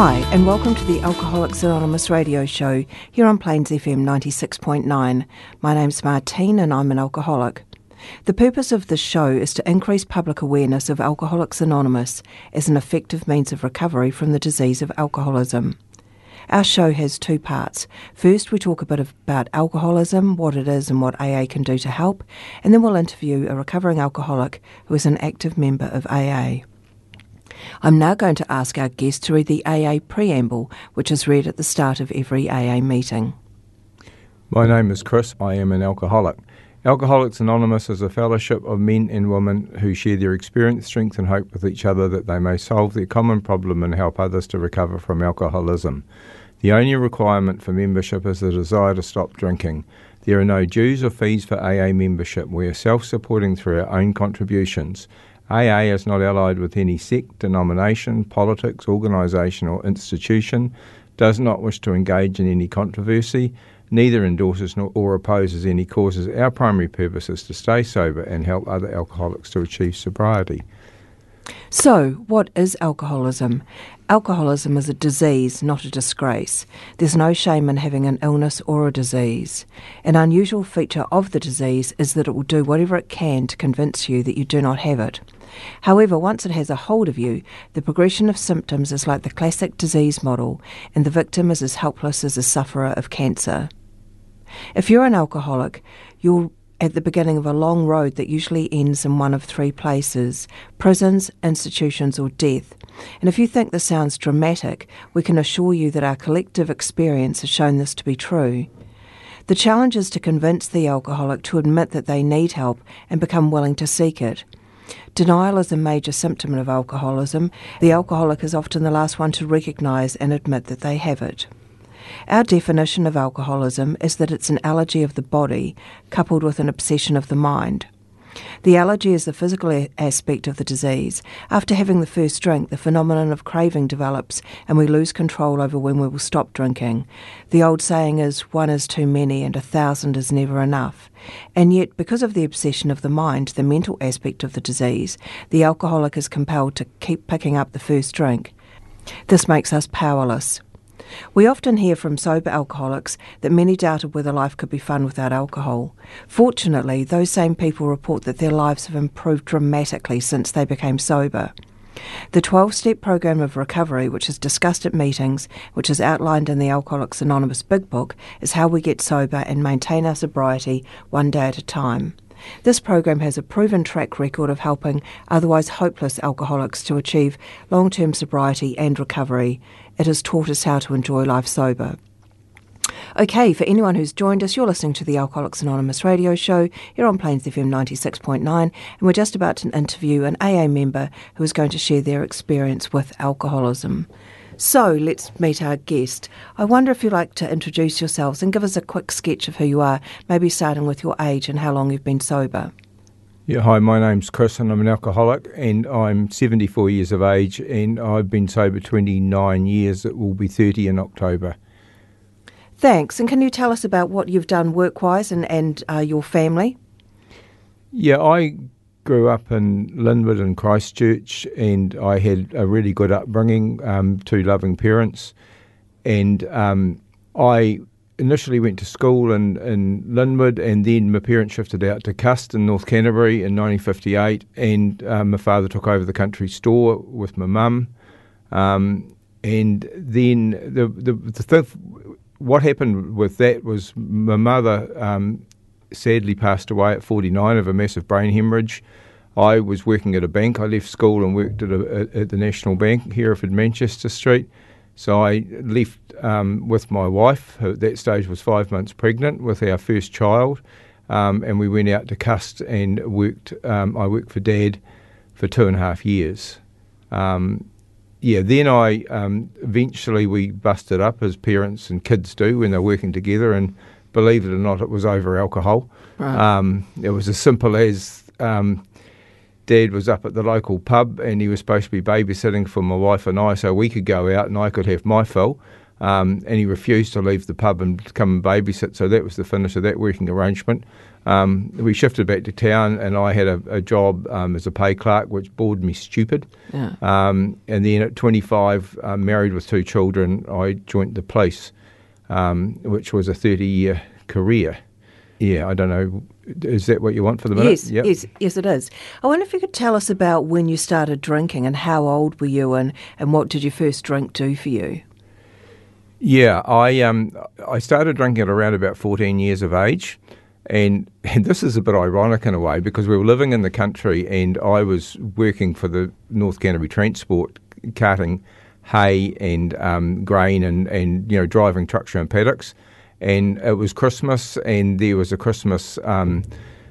Hi, and welcome to the Alcoholics Anonymous radio show here on Plains FM 96.9. My name's Martine and I'm an alcoholic. The purpose of this show is to increase public awareness of Alcoholics Anonymous as an effective means of recovery from the disease of alcoholism. Our show has two parts. First, we talk a bit about alcoholism, what it is, and what AA can do to help, and then we'll interview a recovering alcoholic who is an active member of AA. I'm now going to ask our guest to read the AA preamble, which is read at the start of every AA meeting. My name is Chris. I am an alcoholic. Alcoholics Anonymous is a fellowship of men and women who share their experience, strength, and hope with each other that they may solve their common problem and help others to recover from alcoholism. The only requirement for membership is the desire to stop drinking. There are no dues or fees for AA membership. We are self supporting through our own contributions. AA is not allied with any sect, denomination, politics, organisation, or institution, does not wish to engage in any controversy, neither endorses nor or opposes any causes. Our primary purpose is to stay sober and help other alcoholics to achieve sobriety. So, what is alcoholism? Alcoholism is a disease, not a disgrace. There's no shame in having an illness or a disease. An unusual feature of the disease is that it will do whatever it can to convince you that you do not have it. However, once it has a hold of you, the progression of symptoms is like the classic disease model, and the victim is as helpless as a sufferer of cancer. If you're an alcoholic, you're at the beginning of a long road that usually ends in one of three places prisons, institutions, or death. And if you think this sounds dramatic, we can assure you that our collective experience has shown this to be true. The challenge is to convince the alcoholic to admit that they need help and become willing to seek it. Denial is a major symptom of alcoholism. The alcoholic is often the last one to recognise and admit that they have it. Our definition of alcoholism is that it's an allergy of the body coupled with an obsession of the mind. The allergy is the physical a- aspect of the disease. After having the first drink, the phenomenon of craving develops and we lose control over when we will stop drinking. The old saying is, one is too many and a thousand is never enough. And yet, because of the obsession of the mind, the mental aspect of the disease, the alcoholic is compelled to keep picking up the first drink. This makes us powerless. We often hear from sober alcoholics that many doubted whether life could be fun without alcohol. Fortunately, those same people report that their lives have improved dramatically since they became sober. The 12 step program of recovery, which is discussed at meetings, which is outlined in the Alcoholics Anonymous Big Book, is how we get sober and maintain our sobriety one day at a time. This program has a proven track record of helping otherwise hopeless alcoholics to achieve long term sobriety and recovery. It has taught us how to enjoy life sober. Okay, for anyone who's joined us, you're listening to the Alcoholics Anonymous radio show here on Plains FM 96.9, and we're just about to interview an AA member who is going to share their experience with alcoholism. So let's meet our guest. I wonder if you'd like to introduce yourselves and give us a quick sketch of who you are, maybe starting with your age and how long you've been sober. Yeah, hi, my name's Chris and I'm an alcoholic and I'm 74 years of age and I've been sober 29 years. It will be 30 in October. Thanks. And can you tell us about what you've done work wise and, and uh, your family? Yeah, I grew up in Linwood and Christchurch and I had a really good upbringing, um, two loving parents. And um, I initially went to school in, in Linwood, and then my parents shifted out to Cust in North Canterbury in 1958, and um, my father took over the country store with my mum. Um, and then the the, the th- what happened with that was my mother um, sadly passed away at 49 of a massive brain hemorrhage. I was working at a bank. I left school and worked at, a, at the National Bank, Hereford, Manchester Street. So I left um, with my wife, who at that stage was five months pregnant, with our first child, um, and we went out to Cust and worked. Um, I worked for Dad for two and a half years, um, yeah, then I um, eventually we busted up as parents and kids do when they're working together, and believe it or not, it was over alcohol. Right. Um, it was as simple as um, Dad was up at the local pub and he was supposed to be babysitting for my wife and I, so we could go out and I could have my fill. Um, and he refused to leave the pub and come and babysit, so that was the finish of that working arrangement. Um, we shifted back to town, and I had a, a job um, as a pay clerk, which bored me stupid. Yeah. Um, and then at 25, uh, married with two children, I joined the police, um, which was a 30 year career. Yeah, I don't know. Is that what you want for the minute? Yes, Yep. yes, yes, it is. I wonder if you could tell us about when you started drinking and how old were you and, and what did your first drink do for you? Yeah, I um I started drinking at around about 14 years of age. And, and this is a bit ironic in a way because we were living in the country and I was working for the North Canterbury Transport, carting hay and um, grain and, and you know driving trucks around paddocks. And it was Christmas and there was a Christmas um,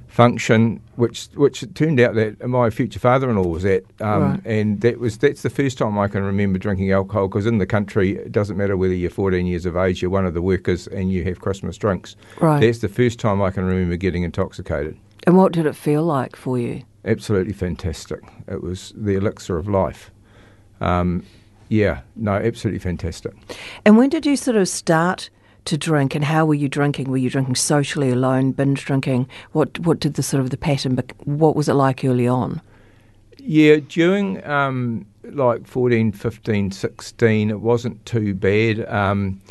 function which which turned out that my future father-in-law was at, um, Right. and that was that's the first time I can remember drinking alcohol because in the country it doesn't matter whether you're 14 years of age, you're one of the workers, and you have Christmas drinks. Right. That's the first time I can remember getting intoxicated. And what did it feel like for you? Absolutely fantastic. It was the elixir of life. Um, yeah, no, absolutely fantastic. And when did you sort of start to drink and how were you drinking? Were you drinking socially alone, binge drinking? What what did the sort of the pattern what was it like early on? Yeah, during um, like 14, 15, 16, it wasn't too bad. Um,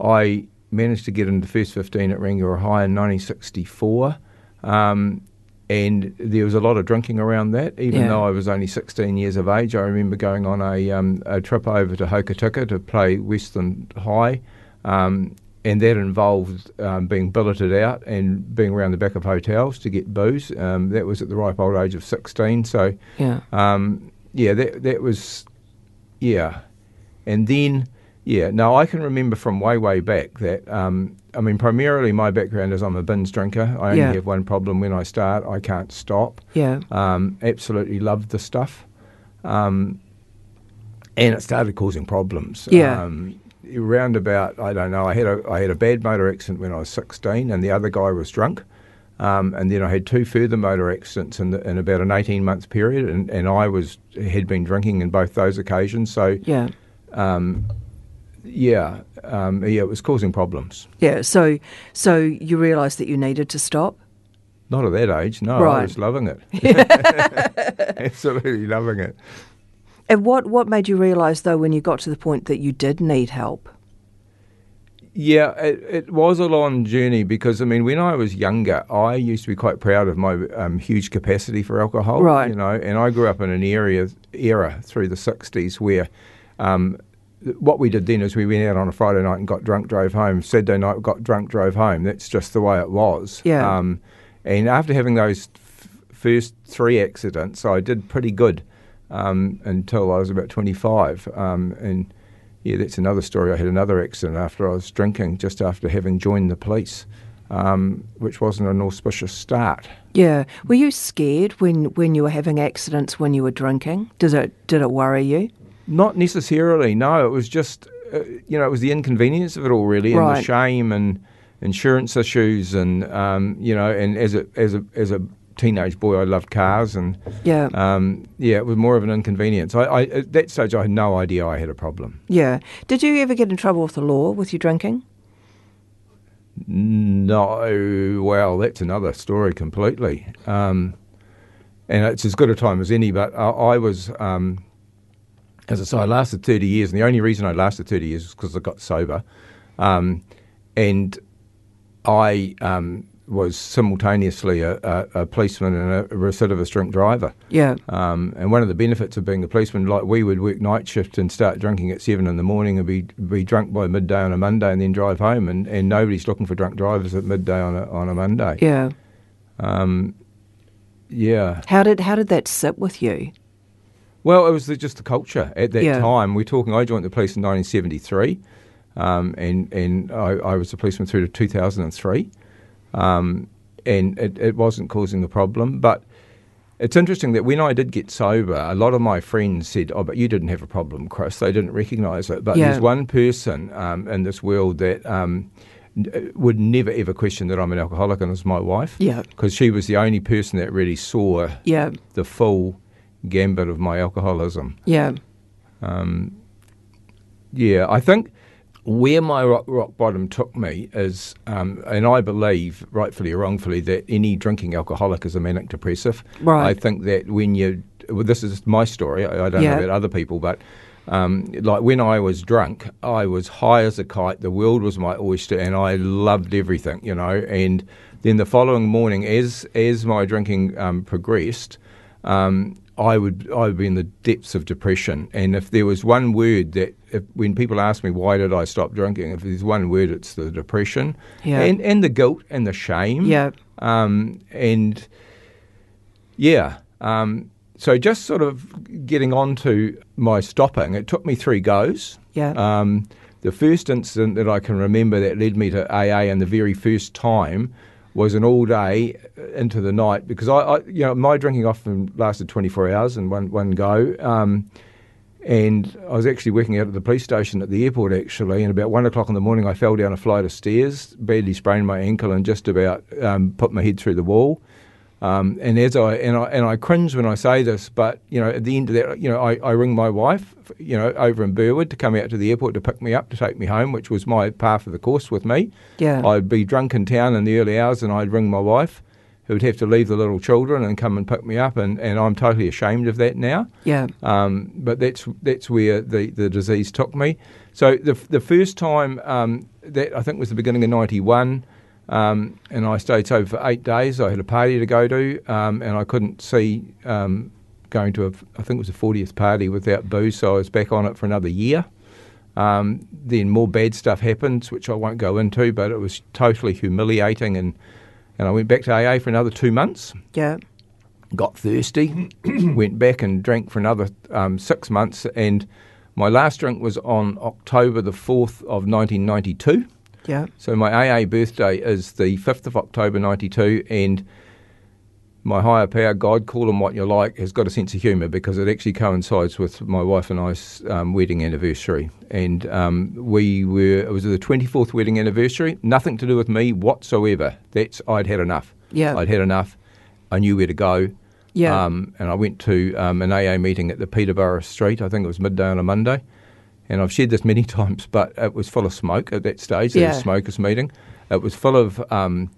I managed to get into the first 15 at Rangiora High in 1964. Um, and there was a lot of drinking around that, even Yeah. though I was only 16 years of age. I remember going on a, um, a trip over to Hokitika to play Westland High, um, and that involved um, being billeted out and being around the back of hotels to get booze. Um, that was at the ripe old age of 16, so Yeah. um, yeah, that that was, yeah, and then yeah. Now I can remember from way way back that um, I mean primarily my background is I'm a binge drinker. I only Yeah. have one problem when I start, I can't stop. Yeah. Um, absolutely love the stuff, um, and it started causing problems. Yeah. Um, around about I don't know. I had a I had a bad motor accident when I was 16, and the other guy was drunk. Um, and then I had two further motor accidents in, the, in about an 18 month period, and, and I was had been drinking in both those occasions. So Yeah. um, yeah, um, yeah, it was causing problems. Yeah. So so you realised that you needed to stop? Not at that age, no. I was loving it, absolutely loving it. And what, what made you realise though when you got to the point that you did need help? Yeah, it, it was a long journey because I mean, when I was younger, I used to be quite proud of my um, huge capacity for alcohol. Right. You know, and I grew up in an area era through the '60s where. Um, what we did then is we went out on a Friday night and got drunk, drove home. Saturday night, got drunk, drove home. That's just the way it was. Yeah. Um, and after having those f- first three accidents, I did pretty good um, until I was about 25. Um, and yeah, that's another story. I had another accident after I was drinking, just after having joined the police, um, which wasn't an auspicious start. Yeah. Were you scared when, when you were having accidents when you were drinking? Did it did it worry you? Not necessarily. No, it was just uh, you know it was the inconvenience of it all really, and the shame and insurance issues, and um, you know, and as a as a as a teenage boy, I loved cars, and Yeah. um, yeah, it was more of an inconvenience. I, I at that stage, I had no idea I had a problem. Yeah. Did you ever get in trouble with the law with your drinking? No, well, that's another story completely. Um, and it's as good a time as any. But I, I was, um, as I say, I lasted 30 years. And the only reason I lasted 30 years was because I got sober. Um, and I um, was simultaneously a, a, a policeman and a recidivist drink driver. Yeah. Um, and one of the benefits of being a policeman, like we would work night shift and start drinking at seven in the morning and be be drunk by midday on a Monday and then drive home. And, and nobody's looking for drunk drivers at midday on a on a Monday. Yeah. Um, yeah. How did how did that sit with you? Well, it was the, just the culture at that Yeah. time. We're talking. I joined the police in 1973, um, and and I, I was a policeman through to 2003, um, and it, it wasn't causing a problem. But it's interesting that when I did get sober, a lot of my friends said, "Oh, but you didn't have a problem, Chris." They didn't recognise it. But Yeah. there's one person um, in this world that um, n- would never ever question that I'm an alcoholic, and it's my wife. Yeah. because she was the only person that really saw Yeah, the full gambit of my alcoholism. yeah, Yeah, I think where my rock, rock bottom took me is, um, and I believe, rightfully or wrongfully, that any drinking alcoholic is a manic depressive. Right. I think that when you, well, this is my story, I, I don't Yeah. know about other people, but um, like when I was drunk, I was high as a kite, the world was my oyster, and I loved everything, you know. And then the following morning, as, as my drinking um, progressed, um, I would I would be in the depths of depression. And if there was one word that, if, when people ask me why did I stop drinking, if there's one word, it's the depression, Yeah. and and the guilt and the shame, Yeah. um, and yeah. Um, so just sort of getting on to my stopping, it took me three goes. yeah, Um, the first incident that I can remember that led me to AA, and the very first time was an all day into the night because I, I you know, my drinking often lasted 24 hours in one one go. Um, and I was actually working out at the police station at the airport actually, and about one o'clock in the morning I fell down a flight of stairs, badly sprained my ankle, and just about um, put my head through the wall. Um, and as I and I and I cringe when I say this, but you know, at the end of that, you know, I, I ring my wife, you know, over in Burwood to come out to the airport to pick me up to take me home, which was my path of the course with me. yeah, I'd be drunk in town in the early hours, and I'd ring my wife, who would have to leave the little children and come and pick me up, and, and I'm totally ashamed of that now. yeah, Um, but that's that's where the, the disease took me. So the the first time um, that I think was the beginning of '91, um, and I stayed sober for eight days. I had a party to go to, um, and I couldn't see um, going to a, I think it was a 40th party without booze. So I was back on it for another year. Um, then more bad stuff happened, which I won't go into, but it was totally humiliating, and and I went back to AA for another two months yeah, got thirsty, went back and drank for another um, six months, and my last drink was on October the 4th of 1992. Yeah, So my AA birthday is the 5th of October 92, and my higher power, God, call him what you like, has got a sense of humour because it actually coincides with my wife and I's um, wedding anniversary. And um, we were, it was the 24th wedding anniversary, nothing to do with me whatsoever. That's, I'd had enough. Yeah. I'd had enough. I knew where to go. Yeah. Um, and I went to um, an AA meeting at the Peterborough Street, I think it was midday on a Monday. And I've shared this many times, but it was full of smoke at that stage. There was a smokers meeting. It was full of um,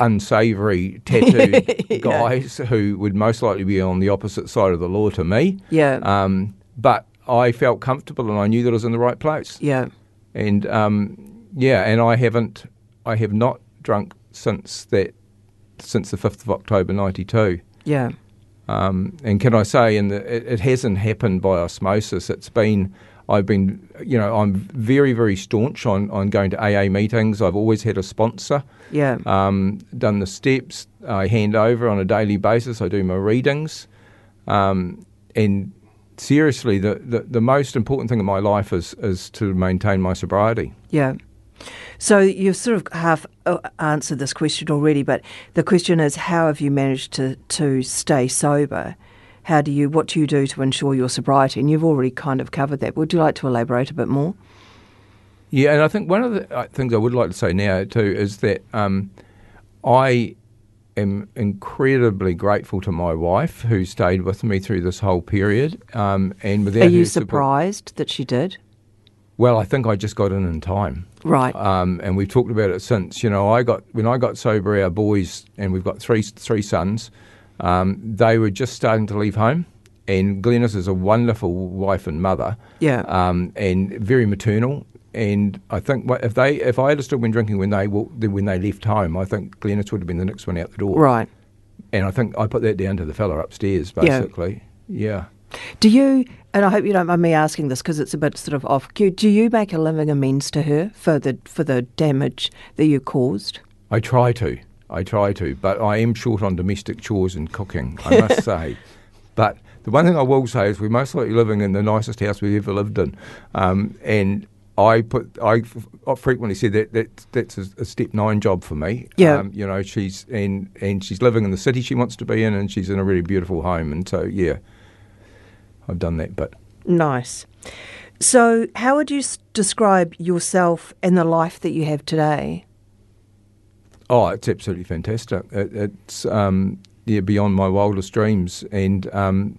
unsavoury tattooed Yeah. guys who would most likely be on the opposite side of the law to me. yeah, Um, but I felt comfortable and I knew that I was in the right place. yeah, And um, yeah, and I haven't, I have not drunk since that, since the fifth of October '92. yeah, Um, and can I say, and it, it hasn't happened by osmosis. It's been, I've been, you know, I'm very, very staunch on, on going to AA meetings. I've always had a sponsor, yeah, um, done the steps. I hand over on a daily basis. I do my readings. Um, and seriously, the, the, the most important thing in my life is, is to maintain my sobriety. yeah. So you've sort of half uh, answered this question already, but the question is, how have you managed to, to stay sober? How do you, what do you do to ensure your sobriety? And you've already kind of covered that. Would you like to elaborate a bit more? Yeah, and I think one of the uh, things I would like to say now too is that um, I am incredibly grateful to my wife who stayed with me through this whole period. Um, and without Are you her support- surprised that she did? well, I think I just got in in time. Right. Um, and we've talked about it since. You know, I got when I got sober, our boys, and we've got three three sons. Um, they were just starting to leave home, and Glenys is a wonderful wife and mother. Yeah. Um, and very maternal. And I think if they if I had still been drinking when they wa- when they left home, I think Glenys would have been the next one out the door. right. And I think I put that down to the fella upstairs, Yeah. basically. Yeah. Do you, and I hope you don't mind me asking this because it's a bit sort of off cue, do you make a living amends to her for the, for the damage that you caused? I try to. I try to, but I am short on domestic chores and cooking, I must say. But the one thing I will say is we're most likely living in the nicest house we've ever lived in. Um, and I put I, frequently said that, that that's a, a step nine job for me. Yeah. Um, you know, she's and and she's living in the city she wants to be in, and she's in a really beautiful home, and so yeah, I've done that. But Nice. So, how would you describe yourself and the life that you have today? Oh, it's absolutely fantastic. It, it's um, yeah beyond my wildest dreams, and um,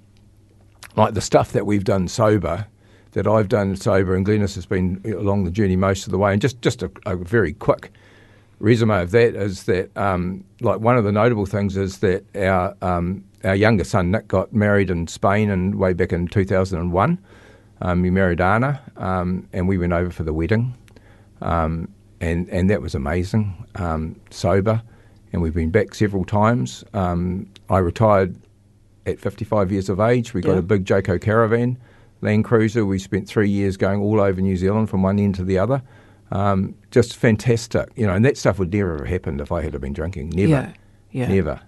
like the stuff that we've done sober. That I've done sober, and Glenys has been along the journey most of the way. And just, just a, a very quick resume of that is that, um, like, one of the notable things is that our um, our younger son Nick got married in Spain and way back in 2001. Um, he married Anna, um, and we went over for the wedding, um, and and that was amazing. Um, sober, and we've been back several times. Um, I retired at 55 years of age. We got Yeah. a big Jayco caravan, Land Cruiser. We spent three years going all over New Zealand from one end to the other. Um, just fantastic, you know. And that stuff would never have happened if I had been drinking. Never, Yeah. Yeah. never.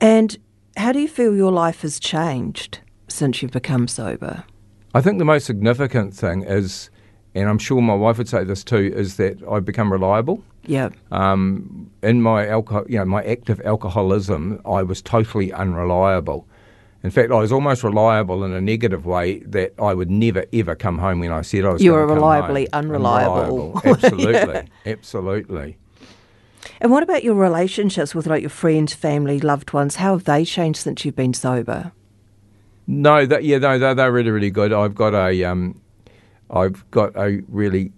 And how do you feel your life has changed since you've become sober? I think the most significant thing is, and I'm sure my wife would say this too, is that I've become reliable. Yeah. Um, in my alcohol, you know, my active alcoholism, I was totally unreliable. In fact, I was almost reliable in a negative way that I would never ever come home when I said I was. You were reliably unreliable. Unreliable. Absolutely, Yeah. absolutely. And what about your relationships with like your friends, family, loved ones? How have they changed since you've been sober? No, that yeah, no, they're, they're really really good. I've got a um, I've got a really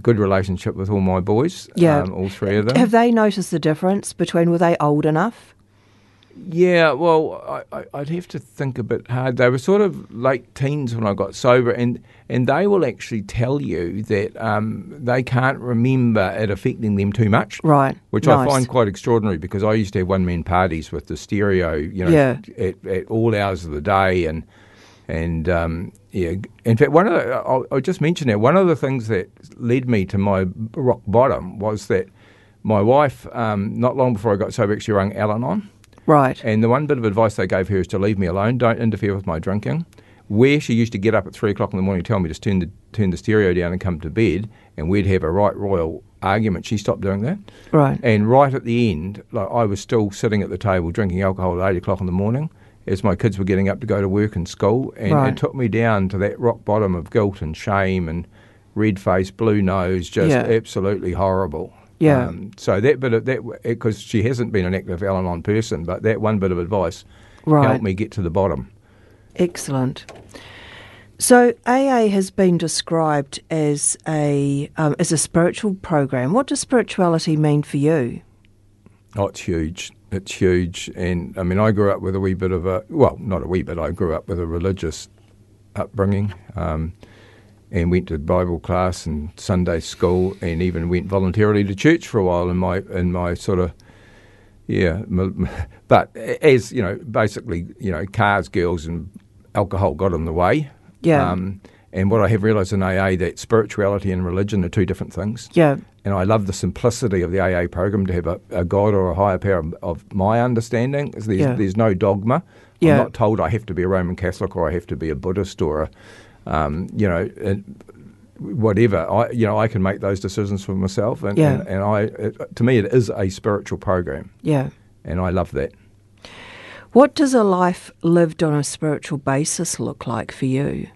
good relationship with all my boys. Yeah. um, all three of them. Have they noticed the difference between were they old enough? Yeah, well, I, I'd have to think a bit hard. They were sort of late teens when I got sober, and, and they will actually tell you that um, they can't remember it affecting them too much. Right. Which I find quite extraordinary because I used to have one man parties with the stereo, you know, Yeah. at, at all hours of the day, and and um, yeah. In fact, one of the, I'll, I'll just mention that one of the things that led me to my rock bottom was that my wife, um, not long before I got sober, actually rang Al-Anon. Right. And the one bit of advice they gave her is to leave me alone, don't interfere with my drinking. Where she used to get up at three o'clock in the morning and tell me to turn the, turn the stereo down and come to bed, and we'd have a right royal argument, she stopped doing that. Right. And right at the end, like I was still sitting at the table drinking alcohol at eight o'clock in the morning as my kids were getting up to go to work and school, and Right. it took me down to that rock bottom of guilt and shame and red face, blue nose, just Yeah. absolutely horrible. Yeah. Um, so that bit of that because she hasn't been an active Al-Anon person, but that one bit of advice Right. helped me get to the bottom. Excellent. So AA has been described as a um, as a spiritual program. What does spirituality mean for you? Oh, it's huge. It's huge, and I mean, I grew up with a wee bit of a well, not a wee bit. I grew up with a religious upbringing, um, and went to Bible class and Sunday school, and even went voluntarily to church for a while in my in my sort of yeah. But as you know, basically, you know, cars, girls, and alcohol got in the way. Yeah. Um, and what I have realised in AA that spirituality and religion are two different things. Yeah. And I love the simplicity of the AA program to have a, a God or a higher power of, of my understanding. There's, Yeah. there's no dogma. Yeah. I'm not told I have to be a Roman Catholic or I have to be a Buddhist or a, um, you know, whatever. I, you know, I can make those decisions for myself. And, Yeah. and, and I, it, to me, it is a spiritual program, Yeah. and I love that. What does a life lived on a spiritual basis look like for you?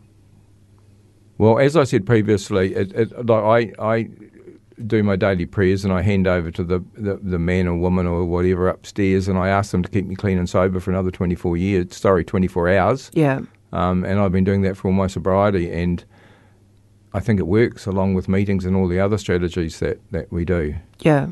Well, as I said previously, it, it, I, I do my daily prayers and I hand over to the, the, the man or woman or whatever upstairs and I ask them to keep me clean and sober for another 24 years, sorry, 24 hours. Yeah. Um, and I've been doing that for all my sobriety and I think it works along with meetings and all the other strategies that, that we do. Yeah.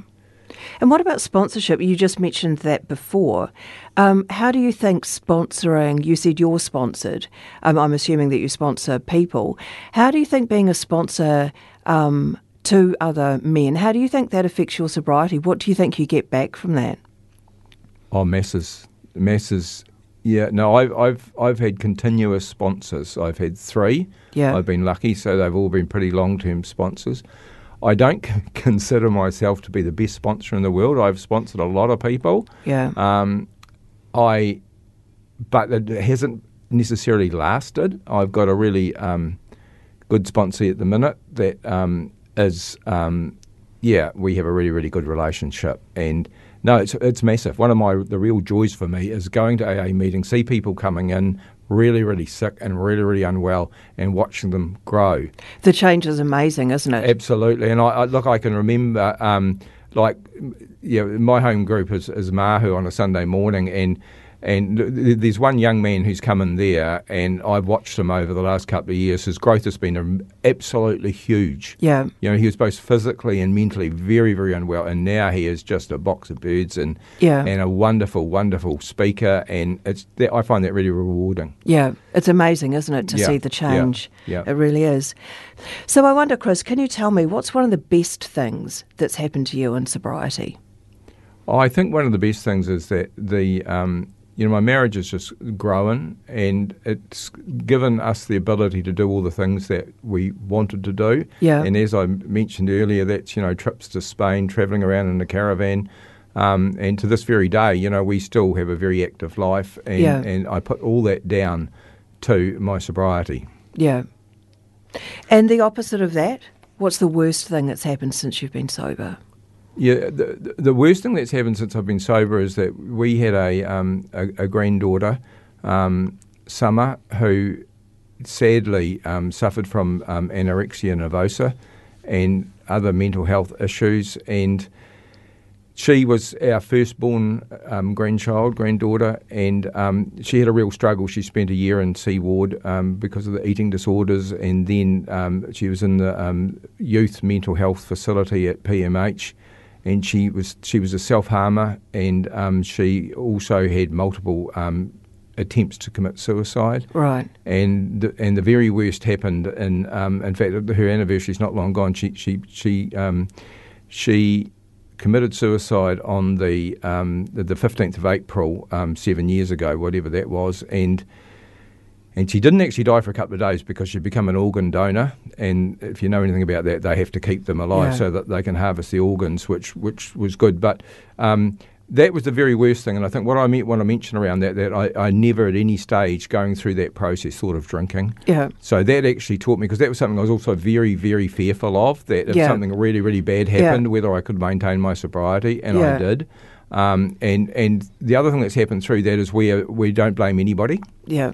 And what about sponsorship? You just mentioned that before. Um, how do you think sponsoring, you said you're sponsored, um, I'm assuming that you sponsor people. How do you think being a sponsor um, to other men, how do you think that affects your sobriety? What do you think you get back from that? Oh, masses, masses. Yeah, no, I've I've I've had continuous sponsors. I've had three. Yeah. I've been lucky, so they've all been pretty long-term sponsors. I don't consider myself to be the best sponsor in the world. I've sponsored a lot of people. Yeah. Um, I, but it hasn't necessarily lasted. I've got a really um, good sponsor at the minute that um, is, um, yeah, we have a really, really good relationship. And no, it's, it's massive. One of my the real joys for me is going to AA meetings, see people coming in really, really sick and really, really unwell, and watching them grow. The change is amazing, isn't it? Absolutely. And I, I look, I can remember, um, like, yeah, my home group is, is Mahu on a Sunday morning, and and there's one young man who's come in there, and I've watched him over the last couple of years. His growth has been absolutely huge. Yeah. You know, he was both physically and mentally very, very unwell, and now he is just a box of birds and yeah. and a wonderful, wonderful speaker. And it's I find that really rewarding. Yeah, it's amazing, isn't it, to yeah. see the change? Yeah. yeah. It really is. So I wonder, Chris, can you tell me what's one of the best things that's happened to you in sobriety? I think one of the best things is that the um, you know, my marriage is just growing and it's given us the ability to do all the things that we wanted to do. Yeah. And as I mentioned earlier, that's, you know, trips to Spain, travelling around in a caravan. Um, and to this very day, you know, we still have a very active life and, yeah. and I put all that down to my sobriety. Yeah. And the opposite of that? What's the worst thing that's happened since you've been sober? Yeah, the, the worst thing that's happened since I've been sober is that we had a um, a, a, granddaughter, um, Summer, who sadly um, suffered from um, anorexia nervosa and other mental health issues, and she was our firstborn um, grandchild, granddaughter, and um, she had a real struggle. She spent a year in C ward because of the eating disorders, and then she was in the youth mental health facility at PMH and she was she was a self harmer, and um, she also had multiple um, attempts to commit suicide. Right. And the, and the very worst happened, in um, in fact, her anniversary is not long gone. She she she um, she committed suicide on the um, the fifteenth of April um, seven years ago, whatever that was, and and she didn't actually die for a couple of days because she'd become an organ donor. And if you know anything about that, they have to keep them alive yeah. so that they can harvest the organs, which which was good. But um, that was the very worst thing. And I think what I meant, want to mention around that, that I, I, never at any stage going through that process thought of drinking. Yeah. So that actually taught me, because that was something I was also very, very fearful of, that if yeah. something really, really bad happened, yeah. whether I could maintain my sobriety, and yeah. I did. Um, and and the other thing that's happened through that is we we don't blame anybody. Yeah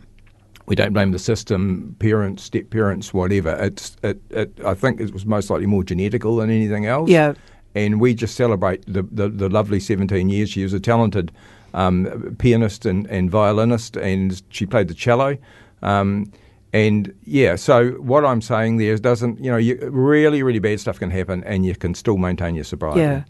we don't blame the system, parents, step parents, whatever. It's it, it, I think it was most likely more genetical than anything else. Yeah. And we just celebrate the, the, the lovely 17 years. She was a talented um, pianist and, and violinist, and she played the cello. Um, and yeah, so what I'm saying there is doesn't, you know, you, really, really bad stuff can happen and you can still maintain your sobriety. Yeah.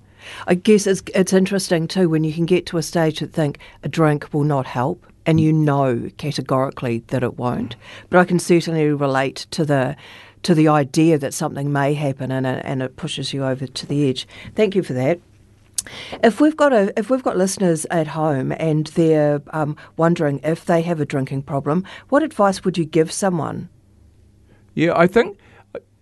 I guess it's, it's interesting too when you can get to a stage that think a drink will not help and you know categorically that it won't. But I can certainly relate to the to the idea that something may happen and it, and it pushes you over to the edge. Thank you for that. If we've got a if we've got listeners at home and they're um, wondering if they have a drinking problem, what advice would you give someone? Yeah, I think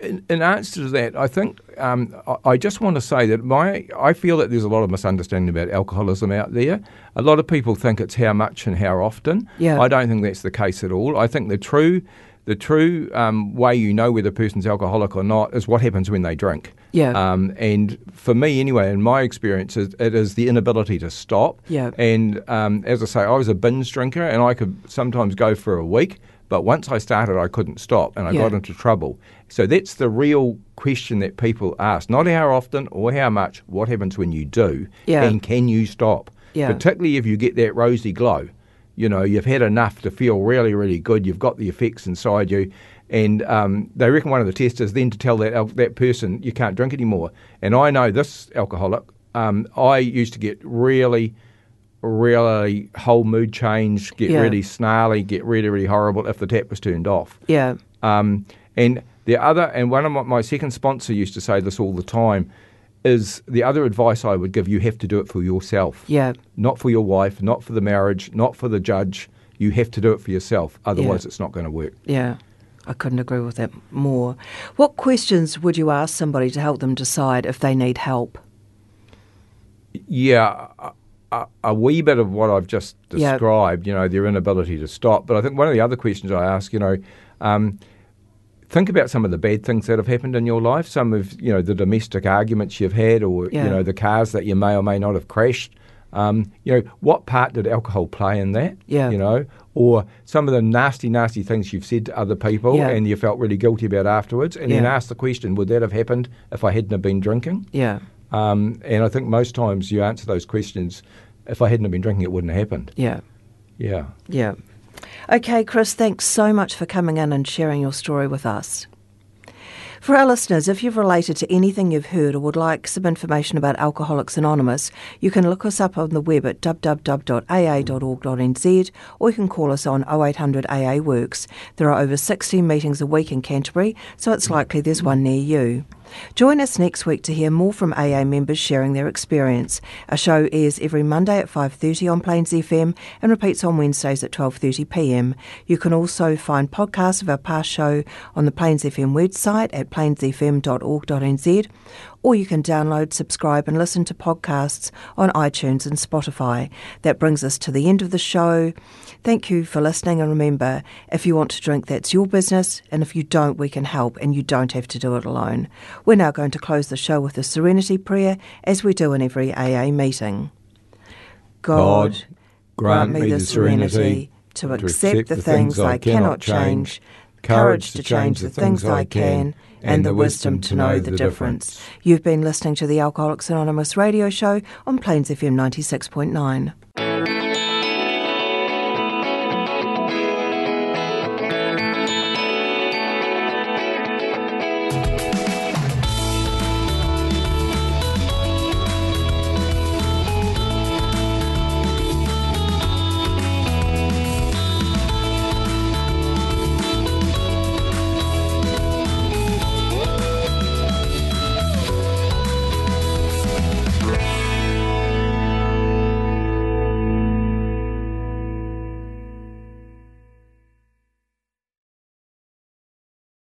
in, in, answer to that, I think um, I, I, just want to say that my I feel that there's a lot of misunderstanding about alcoholism out there. A lot of people think it's how much and how often. Yeah. I don't think that's the case at all. I think the true the true um, way you know whether a person's alcoholic or not is what happens when they drink. Yeah. Um, and for me, anyway, in my experience, it is the inability to stop. Yeah. And um, as I say, I was a binge drinker, and I could sometimes go for a week. But once I started, I couldn't stop and I Yeah. got into trouble. So that's the real question that people ask. Not how often or how much, what happens when you do? Yeah. And can you stop? Yeah. Particularly if you get that rosy glow. You know, you've had enough to feel really, really good. You've got the effects inside you. And um, they reckon one of the tests is then to tell that, that person you can't drink anymore. And I know this alcoholic, um, I used to get really really whole mood change, get Yeah. really snarly, get really, really horrible if the tap was turned off. Yeah. Um, and the other, and one of my, my second sponsor used to say this all the time, is the other advice I would give you have to do it for yourself. Yeah. Not for your wife, not for the marriage, not for the judge. You have to do it for yourself. Otherwise, Yeah. it's not going to work. Yeah. I couldn't agree with that more. What questions would you ask somebody to help them decide if they need help? Yeah, a, a, wee bit of what I've just Yeah. described, you know, their inability to stop. But I think one of the other questions I ask, you know, um, think about some of the bad things that have happened in your life. Some of you know the domestic arguments you've had, or Yeah. you know the cars that you may or may not have crashed. Um, you know what part did alcohol play in that? Yeah. You know, or some of the nasty, nasty things you've said to other people, Yeah. and you felt really guilty about afterwards, and then ask the question: Would that have happened if I hadn't have been drinking? Yeah. Um, and I think most times you answer those questions. If I hadn't have been drinking, it wouldn't have happened. Yeah. Yeah. Yeah. Okay, Chris, thanks so much for coming in and sharing your story with us. For our listeners, if you've related to anything you've heard or would like some information about Alcoholics Anonymous, you can look us up on the web at www.aa.org.nz or you can call us on 0800 AA Works. There are over 16 meetings a week in Canterbury, so it's likely there's one near you. Join us next week to hear more from AA members sharing their experience. Our show airs every Monday at 5:30 on Plains FM and repeats on Wednesdays at 12:30 p.m. You can also find podcasts of our past show on the Plains FM website at plainsfm.org.nz or you can download, subscribe and listen to podcasts on iTunes and Spotify. That brings us to the end of the show. Thank you for listening and remember, if you want to drink that's your business and if you don't we can help and you don't have to do it alone. We're now going to close the show with a serenity prayer as we do in every AA meeting. God, grant me the serenity to accept the things I cannot change, courage to change the things I can, and the wisdom to know the difference. You've been listening to the Alcoholics Anonymous radio show on Plains FM 96.9.